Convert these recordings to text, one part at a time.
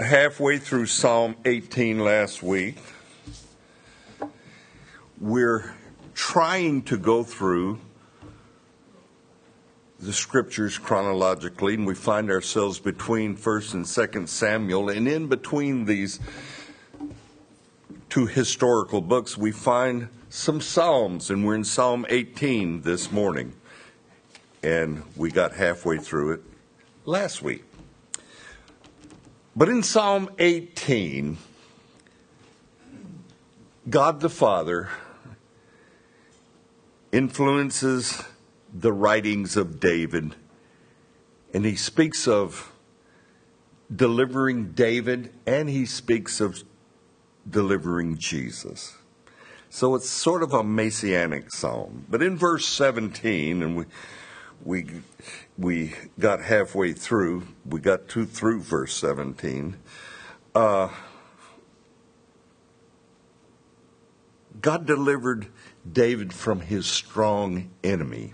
halfway through Psalm 18 last week. We're trying to go through the scriptures chronologically, and we find ourselves between 1st and 2nd Samuel, and in between these two historical books, we find some Psalms, and we're in Psalm 18 this morning, and we got halfway through it last week. But in Psalm 18, God the Father influences the writings of David, and he speaks of delivering David and he speaks of delivering Jesus. So it's sort of a messianic psalm. But in verse 17, and we we we got halfway through. We got to through verse 17. Uh, God delivered David from his strong enemy.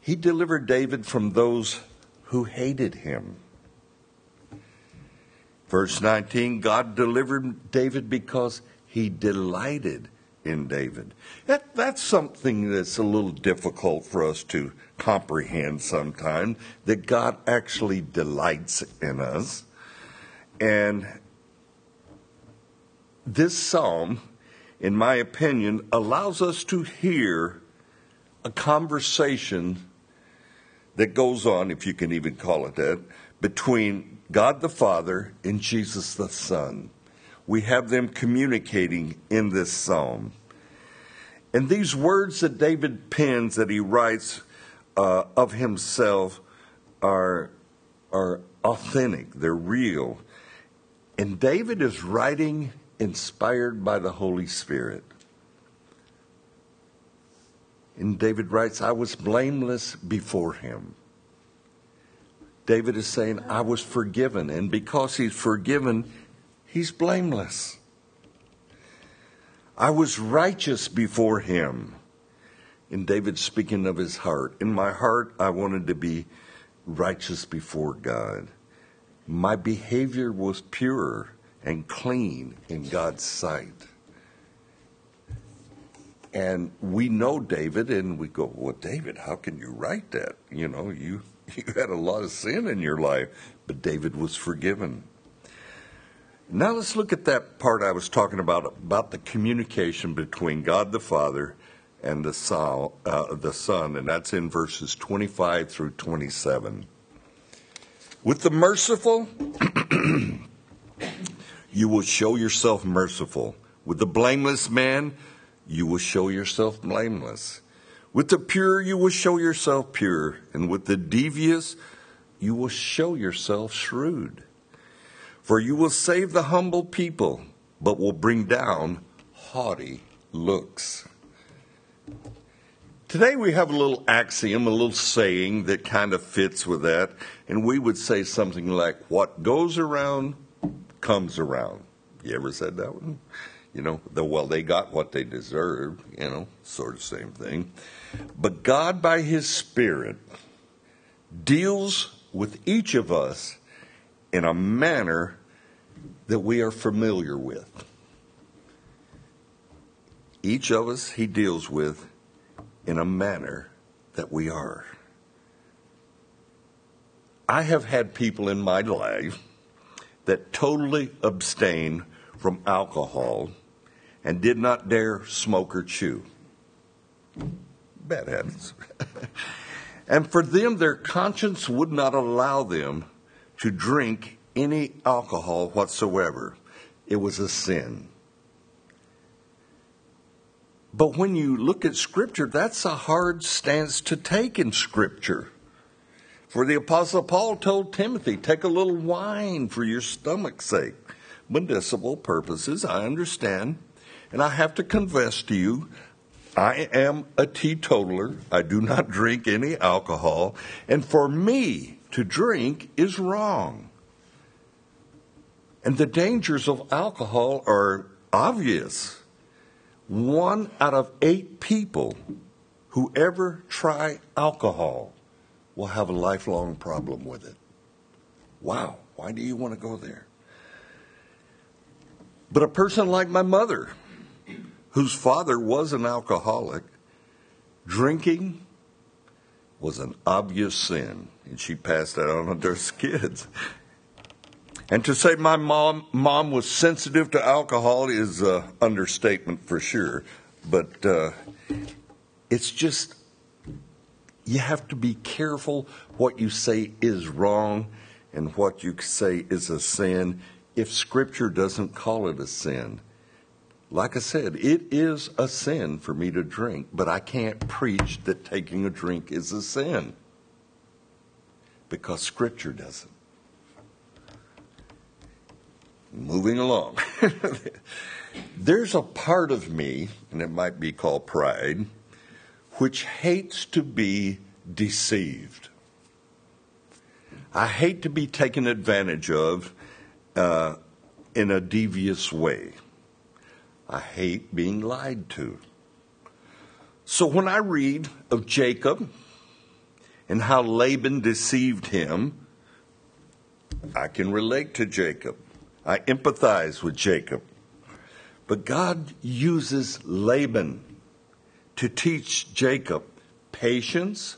He delivered David from those who hated him. Verse 19 God delivered David because he delighted in David. That, that's something that's a little difficult for us to comprehend sometimes, that God actually delights in us. And this psalm, in my opinion, allows us to hear a conversation that goes on, if you can even call it that, between God the Father and Jesus the Son we have them communicating in this psalm. And these words that David pens, that he writes uh, of himself, are, are authentic, they're real. And David is writing inspired by the Holy Spirit. And David writes, I was blameless before him. David is saying, I was forgiven. And because he's forgiven, He's blameless. I was righteous before him. And David speaking of his heart. In my heart, I wanted to be righteous before God. My behavior was pure and clean in God's sight. And we know David, and we go, Well, David, how can you write that? You know, you, you had a lot of sin in your life, but David was forgiven. Now let's look at that part I was talking about about the communication between God the Father and the Son, uh, the Son, and that's in verses 25 through 27. With the merciful, you will show yourself merciful. With the blameless man, you will show yourself blameless. With the pure, you will show yourself pure. And with the devious, you will show yourself shrewd. For you will save the humble people, but will bring down haughty looks. Today we have a little axiom, a little saying that kind of fits with that, and we would say something like, What goes around comes around. You ever said that one? You know, the, well, they got what they deserved, you know, sort of same thing. But God, by His Spirit, deals with each of us in a manner that we are familiar with. Each of us he deals with in a manner that we are. I have had people in my life that totally abstain from alcohol and did not dare smoke or chew. Bad habits. and for them, their conscience would not allow them to drink any alcohol whatsoever. It was a sin. But when you look at Scripture, that's a hard stance to take in Scripture. For the Apostle Paul told Timothy, take a little wine for your stomach's sake. Medicinal purposes, I understand. And I have to confess to you, I am a teetotaler. I do not drink any alcohol. And for me to drink is wrong. And the dangers of alcohol are obvious. One out of eight people who ever try alcohol will have a lifelong problem with it. Wow. Why do you want to go there? But a person like my mother, whose father was an alcoholic, drinking was an obvious sin, and she passed that on to her kids. And to say my mom mom was sensitive to alcohol is an understatement for sure, but uh, it's just you have to be careful what you say is wrong and what you say is a sin if Scripture doesn't call it a sin. Like I said, it is a sin for me to drink, but I can't preach that taking a drink is a sin because Scripture doesn't. Moving along. There's a part of me, and it might be called pride, which hates to be deceived. I hate to be taken advantage of uh, in a devious way. I hate being lied to. So when I read of Jacob and how Laban deceived him, I can relate to Jacob. I empathize with Jacob. But God uses Laban to teach Jacob patience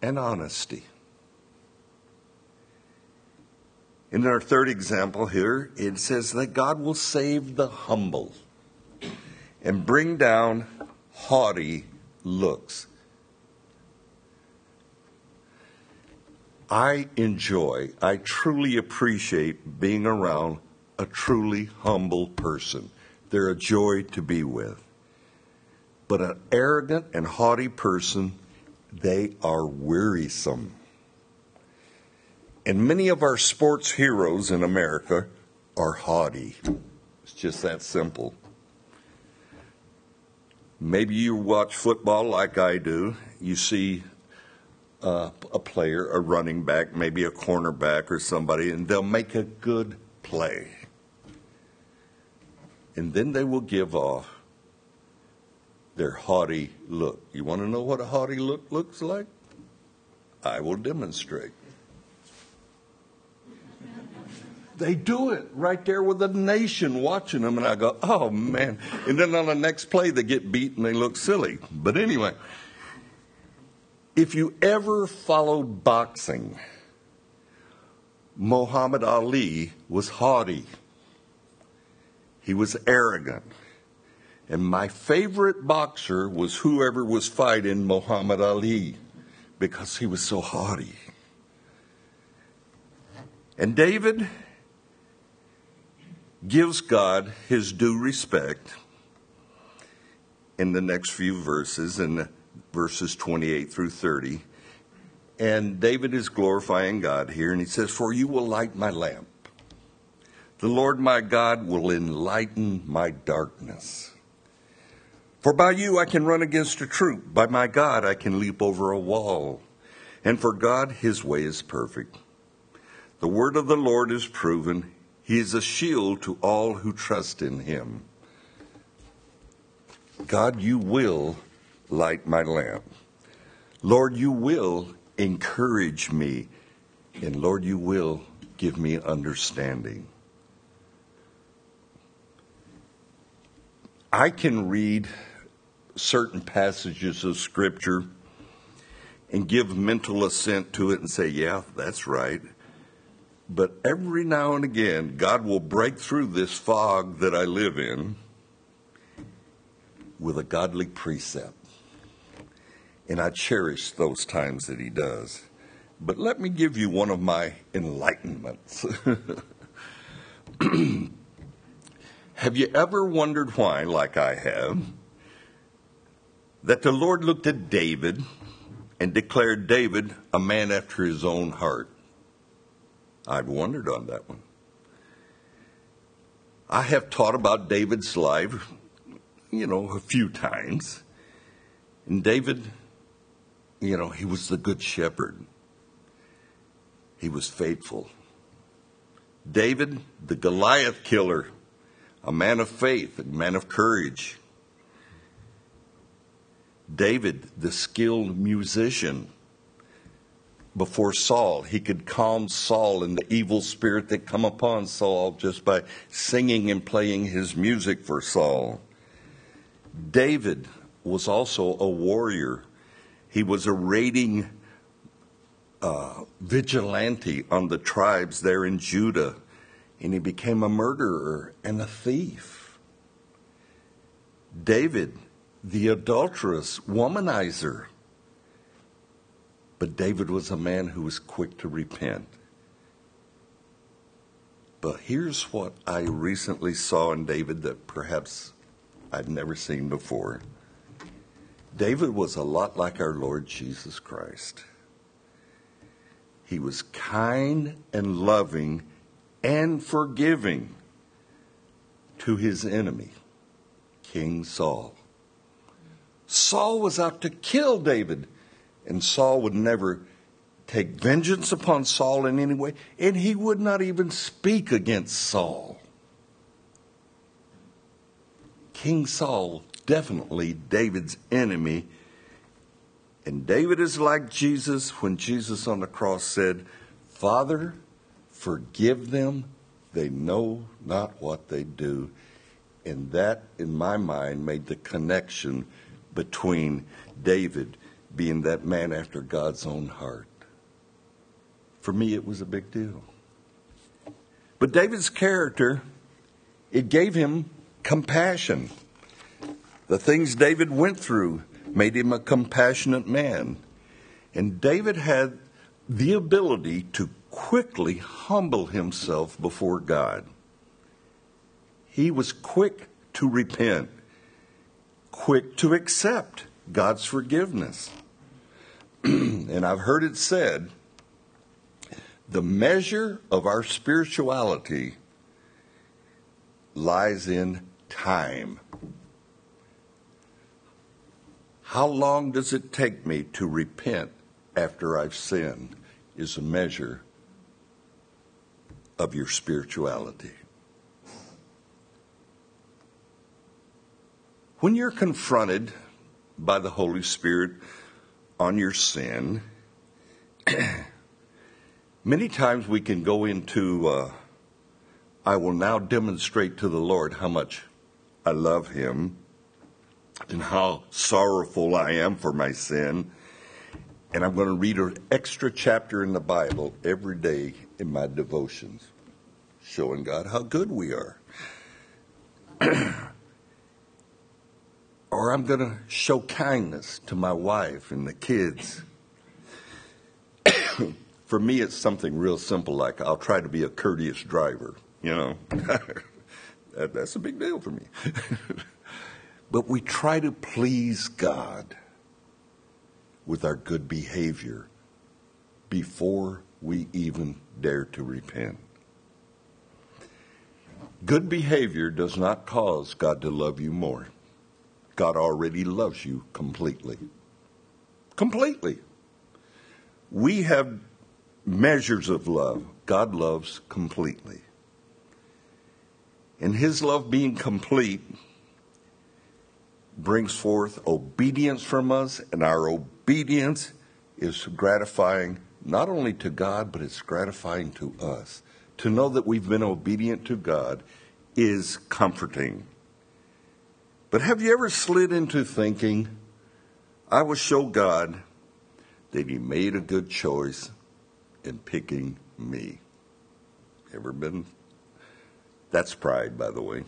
and honesty. In our third example here, it says that God will save the humble and bring down haughty looks. I enjoy, I truly appreciate being around a truly humble person. They're a joy to be with. But an arrogant and haughty person, they are wearisome. And many of our sports heroes in America are haughty. It's just that simple. Maybe you watch football like I do. You see uh, a player, a running back, maybe a cornerback or somebody, and they'll make a good play. And then they will give off their haughty look. You want to know what a haughty look looks like? I will demonstrate. They do it right there with the nation watching them, and I go, oh man. And then on the next play, they get beat and they look silly. But anyway, if you ever followed boxing, Muhammad Ali was haughty, he was arrogant. And my favorite boxer was whoever was fighting Muhammad Ali because he was so haughty. And David, gives God his due respect in the next few verses, in verses 28 through 30. And David is glorifying God here, and he says, For you will light my lamp. The Lord my God will enlighten my darkness. For by you I can run against a troop. By my God I can leap over a wall. And for God his way is perfect. The word of the Lord is proven. He is a shield to all who trust in him. God, you will light my lamp. Lord, you will encourage me. And Lord, you will give me understanding. I can read certain passages of Scripture and give mental assent to it and say, yeah, that's right. But every now and again, God will break through this fog that I live in with a godly precept. And I cherish those times that He does. But let me give you one of my enlightenments. have you ever wondered why, like I have, that the Lord looked at David and declared David a man after his own heart? I've wondered on that one. I have taught about David's life, you know, a few times. And David, you know, he was the good shepherd. He was faithful. David, the Goliath killer, a man of faith, a man of courage. David, the skilled musician, before Saul. He could calm Saul and the evil spirit that come upon Saul just by singing and playing his music for Saul. David was also a warrior. He was a raiding uh, vigilante on the tribes there in Judah, and he became a murderer and a thief. David, the adulterous womanizer, but David was a man who was quick to repent. But here's what I recently saw in David that perhaps I'd never seen before. David was a lot like our Lord Jesus Christ. He was kind and loving and forgiving to his enemy, King Saul. Saul was out to kill David and Saul would never take vengeance upon Saul in any way, and he would not even speak against Saul. King Saul, definitely David's enemy. And David is like Jesus when Jesus on the cross said, Father, forgive them. They know not what they do. And that, in my mind, made the connection between David being that man after God's own heart. For me, it was a big deal. But David's character, it gave him compassion. The things David went through made him a compassionate man. And David had the ability to quickly humble himself before God. He was quick to repent, quick to accept God's forgiveness. and I've heard it said the measure of our spirituality lies in time. How long does it take me to repent after I've sinned is a measure of your spirituality. When you're confronted by the Holy Spirit on your sin. Many times we can go into, uh, I will now demonstrate to the Lord how much I love Him and how sorrowful I am for my sin. And I'm going to read an extra chapter in the Bible every day in my devotions, showing God how good we are. or I'm going to show kindness to my wife and the kids. For me, it's something real simple like I'll try to be a courteous driver, you know. that, that's a big deal for me. but we try to please God with our good behavior before we even dare to repent. Good behavior does not cause God to love you more. God already loves you completely. Completely. We have measures of love. God loves completely. And His love being complete brings forth obedience from us, and our obedience is gratifying not only to God, but it's gratifying to us. To know that we've been obedient to God is comforting. But have you ever slid into thinking, I will show God that He made a good choice in picking me? Ever been? That's pride, by the way.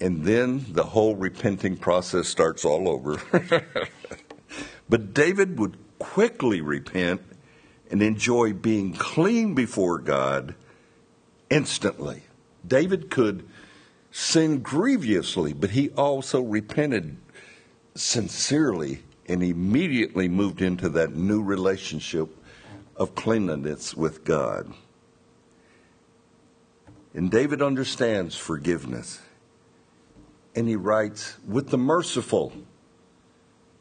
And then the whole repenting process starts all over. but David would quickly repent and enjoy being clean before God instantly. David could sinned grievously, but he also repented sincerely and immediately moved into that new relationship of cleanliness with God. And David understands forgiveness. And he writes, With the merciful,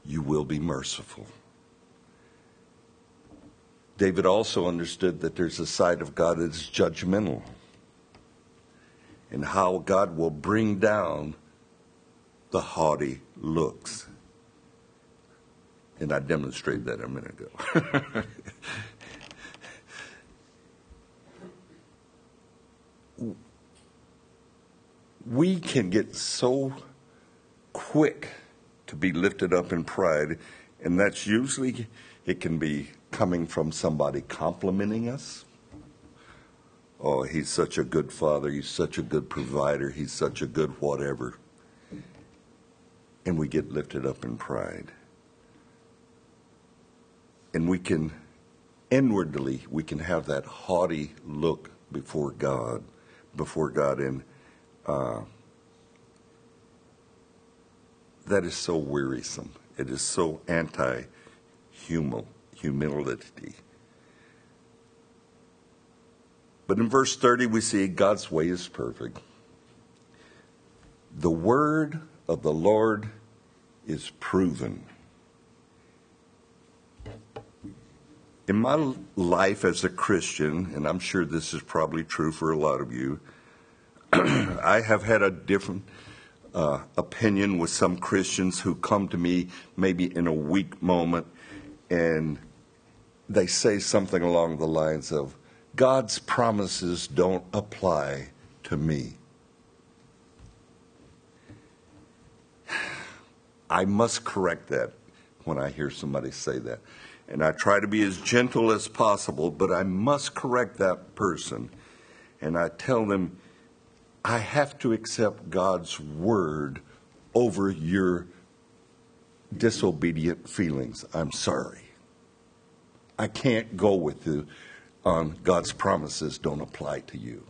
you will be merciful. David also understood that there's a side of God that is judgmental and how God will bring down the haughty looks. And I demonstrated that a minute ago. we can get so quick to be lifted up in pride, and that's usually, it can be coming from somebody complimenting us. Oh, he's such a good father, he's such a good provider, he's such a good whatever. And we get lifted up in pride. And we can, inwardly, we can have that haughty look before God, before God, and uh, that is so wearisome. It is so anti humility. But in verse 30, we see God's way is perfect. The word of the Lord is proven. In my life as a Christian, and I'm sure this is probably true for a lot of you, I have had a different uh, opinion with some Christians who come to me maybe in a weak moment and they say something along the lines of, God's promises don't apply to me. I must correct that when I hear somebody say that. And I try to be as gentle as possible, but I must correct that person. And I tell them, I have to accept God's word over your disobedient feelings. I'm sorry. I can't go with you on God's promises don't apply to you.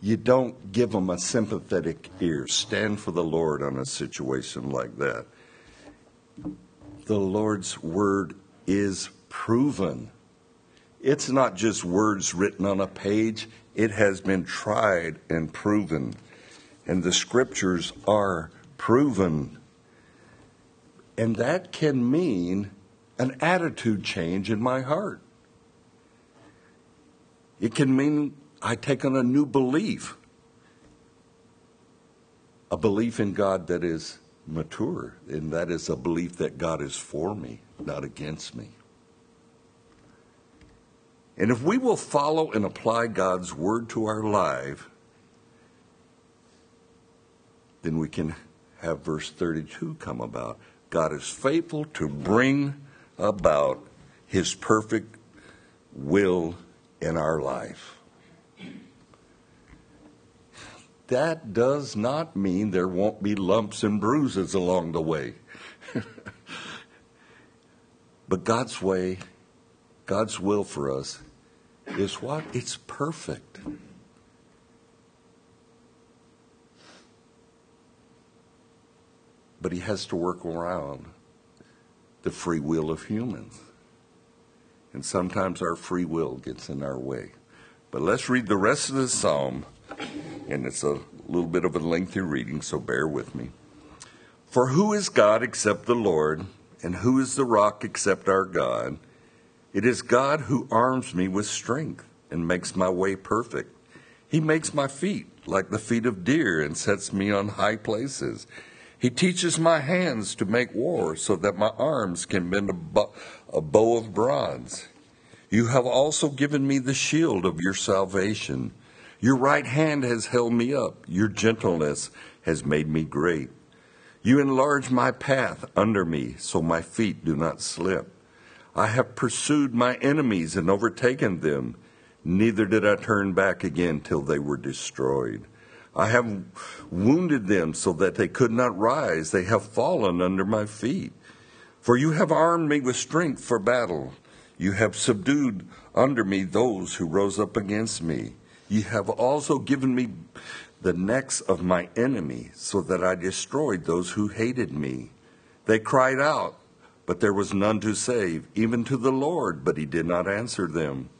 You don't give them a sympathetic ear. Stand for the Lord on a situation like that. The Lord's word is proven. It's not just words written on a page, it has been tried and proven. And the scriptures are proven. And that can mean an attitude change in my heart. It can mean I take on a new belief, a belief in God that is mature, and that is a belief that God is for me, not against me. And if we will follow and apply God's word to our life, then we can have verse 32 come about. God is faithful to bring about his perfect will in our life. That does not mean there won't be lumps and bruises along the way. but God's way God's will for us is what? It's perfect. But He has to work around the free will of humans. And sometimes our free will gets in our way. But let's read the rest of the psalm, and it's a little bit of a lengthy reading, so bear with me. For who is God except the Lord, and who is the rock except our God? It is God who arms me with strength and makes my way perfect. He makes my feet like the feet of deer and sets me on high places. He teaches my hands to make war so that my arms can bend a, bow, of bronze. You have also given me the shield of your salvation. Your right hand has held me up. Your gentleness has made me great. You enlarge my path under me so my feet do not slip. I have pursued my enemies and overtaken them. Neither did I turn back again till they were destroyed. I have wounded them so that they could not rise. They have fallen under my feet. For you have armed me with strength for battle. You have subdued under me those who rose up against me. You have also given me the necks of my enemy so that I destroyed those who hated me. They cried out but there was none to save, even to the Lord, but he did not answer them.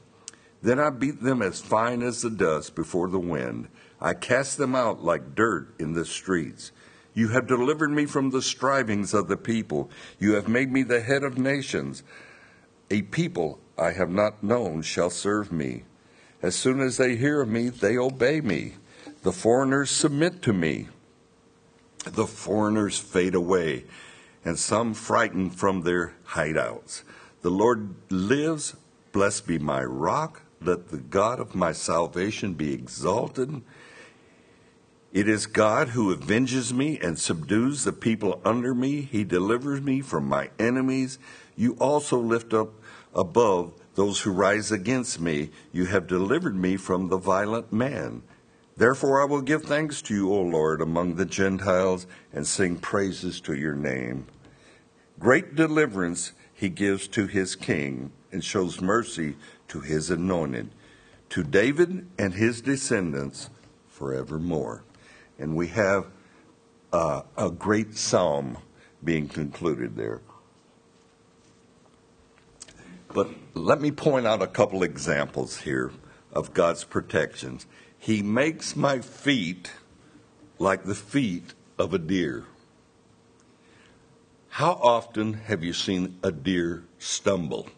Then I beat them as fine as the dust before the wind. I cast them out like dirt in the streets. You have delivered me from the strivings of the people. You have made me the head of nations. A people I have not known shall serve me. As soon as they hear of me, they obey me. The foreigners submit to me. The foreigners fade away and some frightened from their hideouts. The Lord lives. Blessed be my rock. Let the God of my salvation be exalted. It is God who avenges me and subdues the people under me. He delivers me from my enemies. You also lift up above those who rise against me. You have delivered me from the violent man. Therefore, I will give thanks to you, O Lord, among the Gentiles, and sing praises to your name. Great deliverance he gives to his king, and shows mercy to his anointed, to David and his descendants forevermore. And we have uh, a great psalm being concluded there. But let me point out a couple examples here of God's protections. He makes my feet like the feet of a deer. How often have you seen a deer stumble?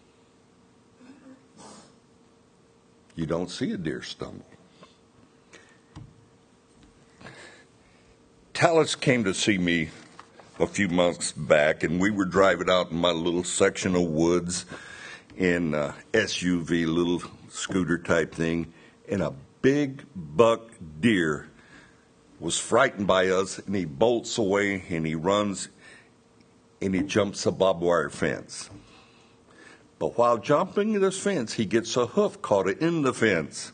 You don't see a deer stumble. Tallis came to see me a few months back, and we were driving out in my little section of woods in uh, a SUV, little scooter type thing, and a big buck deer was frightened by us, and he bolts away and he runs and he jumps a barbed wire fence. But while jumping this fence, he gets a hoof caught in the fence.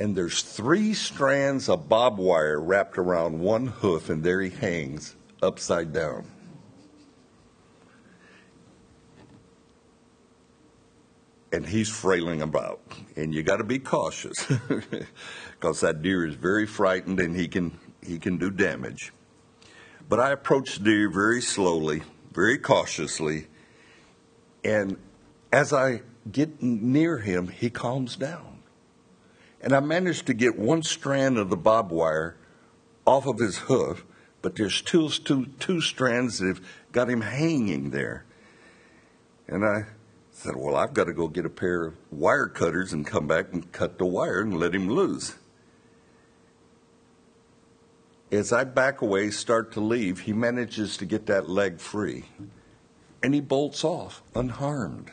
And there's three strands of barbed wire wrapped around one hoof, and there he hangs upside down. and he's frailing about. And you got to be cautious because that deer is very frightened and he can he can do damage. But I approach the deer very slowly, very cautiously, and as I get near him, he calms down. And I managed to get one strand of the barbed wire off of his hoof, but there's two, two, two strands that have got him hanging there. And I said, Well, I've got to go get a pair of wire cutters and come back and cut the wire and let him loose. As I back away, start to leave, he manages to get that leg free and he bolts off unharmed.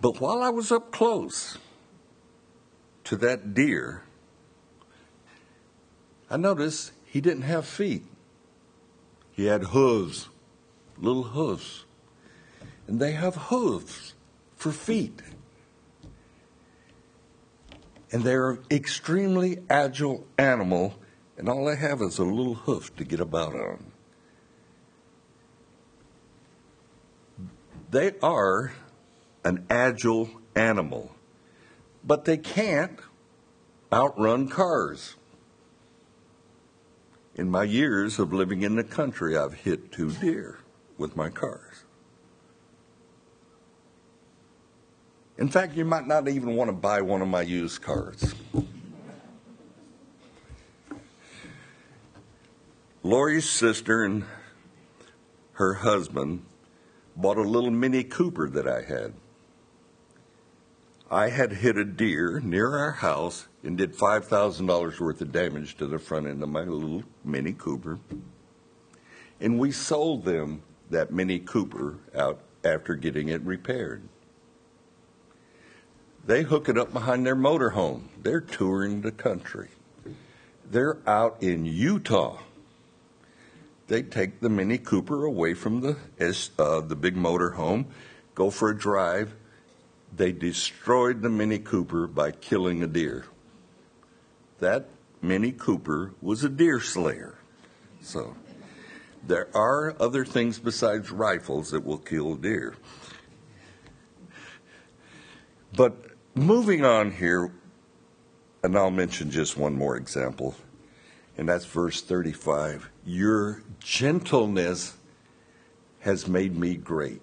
But while I was up close to that deer, I noticed he didn't have feet. He had hooves little hooves. And they have hooves for feet. And they're an extremely agile animal, and all they have is a little hoof to get about on. They are an agile animal, but they can't outrun cars. In my years of living in the country, I've hit two deer with my cars. In fact, you might not even want to buy one of my used cars. Lori's sister and her husband bought a little Mini Cooper that I had. I had hit a deer near our house and did $5,000 worth of damage to the front end of my little Mini Cooper. And we sold them that Mini Cooper out after getting it repaired. They hook it up behind their motorhome. They're touring the country. They're out in Utah. They take the Mini Cooper away from the uh, the big motorhome, go for a drive. They destroyed the Mini Cooper by killing a deer. That Mini Cooper was a deer slayer. So there are other things besides rifles that will kill deer. But moving on here, and I'll mention just one more example, and that's verse 35. Your gentleness has made me great.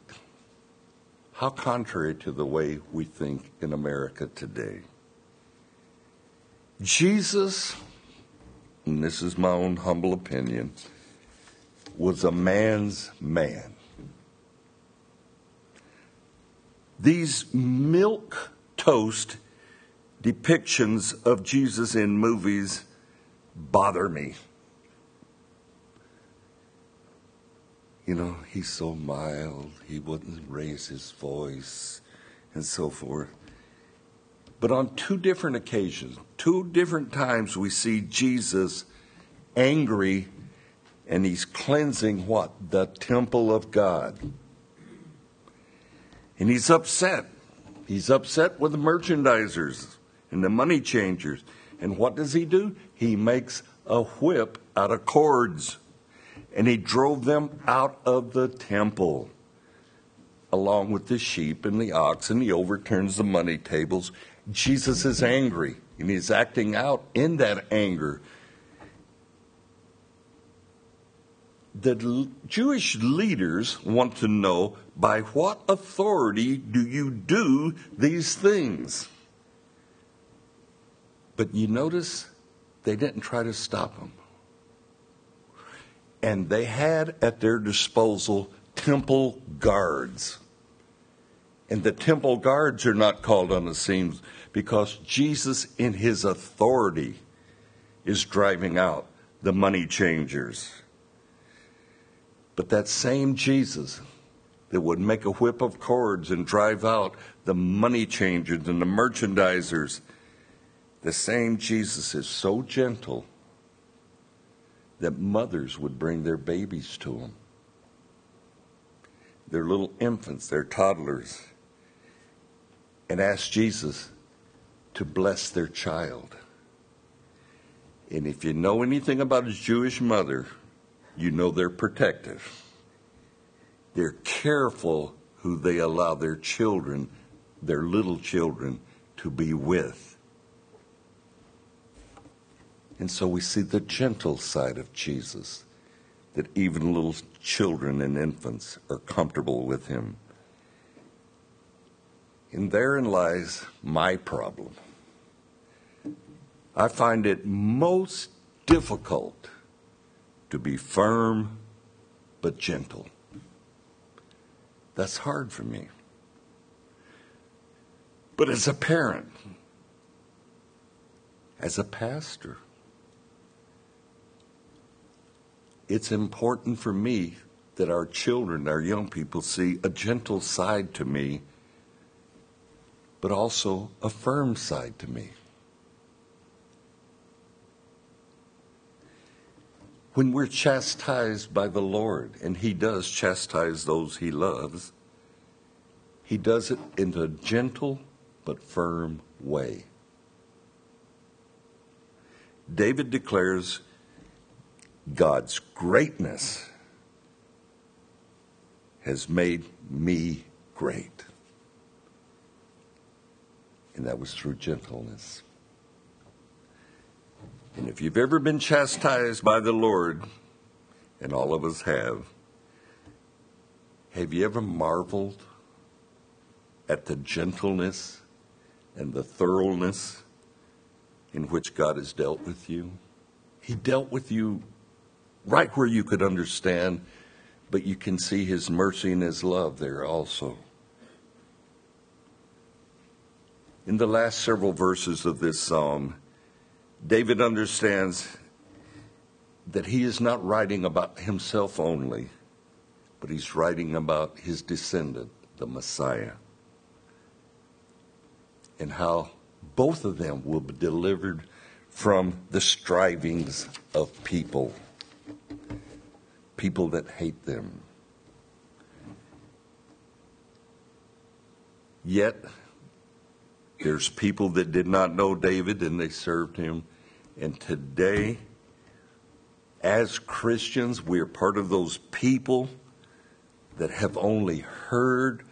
How contrary to the way we think in America today. Jesus, and this is my own humble opinion, was a man's man. These milk toast depictions of Jesus in movies bother me. You know, he's so mild, he wouldn't raise his voice, and so forth. But on two different occasions, two different times, we see Jesus angry and he's cleansing what? The temple of God. And he's upset. He's upset with the merchandisers and the money changers. And what does he do? He makes a whip out of cords and he drove them out of the temple along with the sheep and the ox and he overturns the money tables. Jesus is angry and he's acting out in that anger. The Jewish leaders want to know by what authority do you do these things? But you notice they didn't try to stop him. And they had at their disposal temple guards. And the temple guards are not called on the scene because Jesus, in his authority, is driving out the money changers. But that same Jesus that would make a whip of cords and drive out the money changers and the merchandisers the same Jesus is so gentle that mothers would bring their babies to him. Their little infants, their toddlers, and ask Jesus to bless their child. And if you know anything about a Jewish mother, you know they're protective. They're careful who they allow their children, their little children, to be with. And so we see the gentle side of Jesus, that even little children and infants are comfortable with him. And therein lies my problem. I find it most difficult to be firm but gentle. That's hard for me. But as a parent, as a pastor, it's important for me that our children, our young people, see a gentle side to me, but also a firm side to me. When we're chastised by the Lord, and He does chastise those He loves, He does it in a gentle but firm way. David declares God's greatness has made me great. And that was through gentleness. And if you've ever been chastised by the Lord, and all of us have, have you ever marveled at the gentleness and the thoroughness in which God has dealt with you? He dealt with you right where you could understand, but you can see his mercy and his love there also. In the last several verses of this psalm, David understands that he is not writing about himself only, but he's writing about his descendant, the Messiah, and how both of them will be delivered from the strivings of people people that hate them. Yet, there's people that did not know David and they served him. And today, as Christians, we are part of those people that have only heard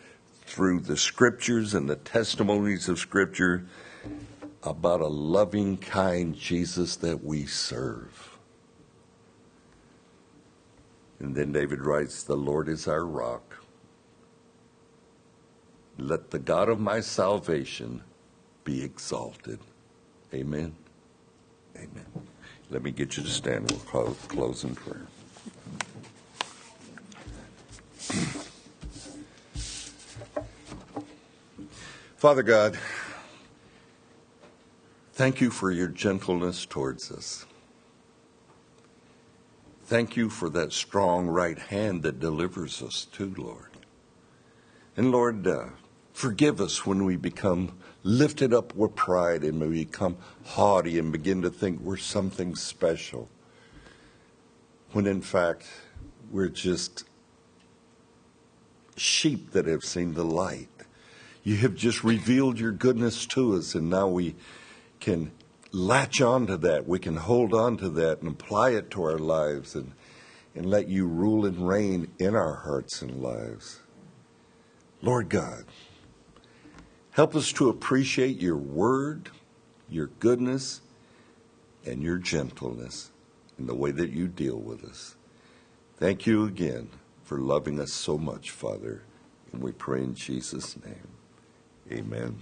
through the scriptures and the testimonies of scripture about a loving, kind Jesus that we serve. And then David writes, The Lord is our rock. Let the God of my salvation be exalted. Amen. Amen. Let me get you to stand. We'll close, close in prayer. Father God, thank you for your gentleness towards us. Thank you for that strong right hand that delivers us too, Lord. And Lord, uh, forgive us when we become lifted up with pride and we become haughty and begin to think we're something special. When in fact, we're just sheep that have seen the light. You have just revealed your goodness to us, and now we can latch on to that. We can hold on to that and apply it to our lives and, and let you rule and reign in our hearts and lives. Lord God, help us to appreciate your word, your goodness, and your gentleness in the way that you deal with us. Thank you again for loving us so much, Father. And we pray in Jesus' name. Amen.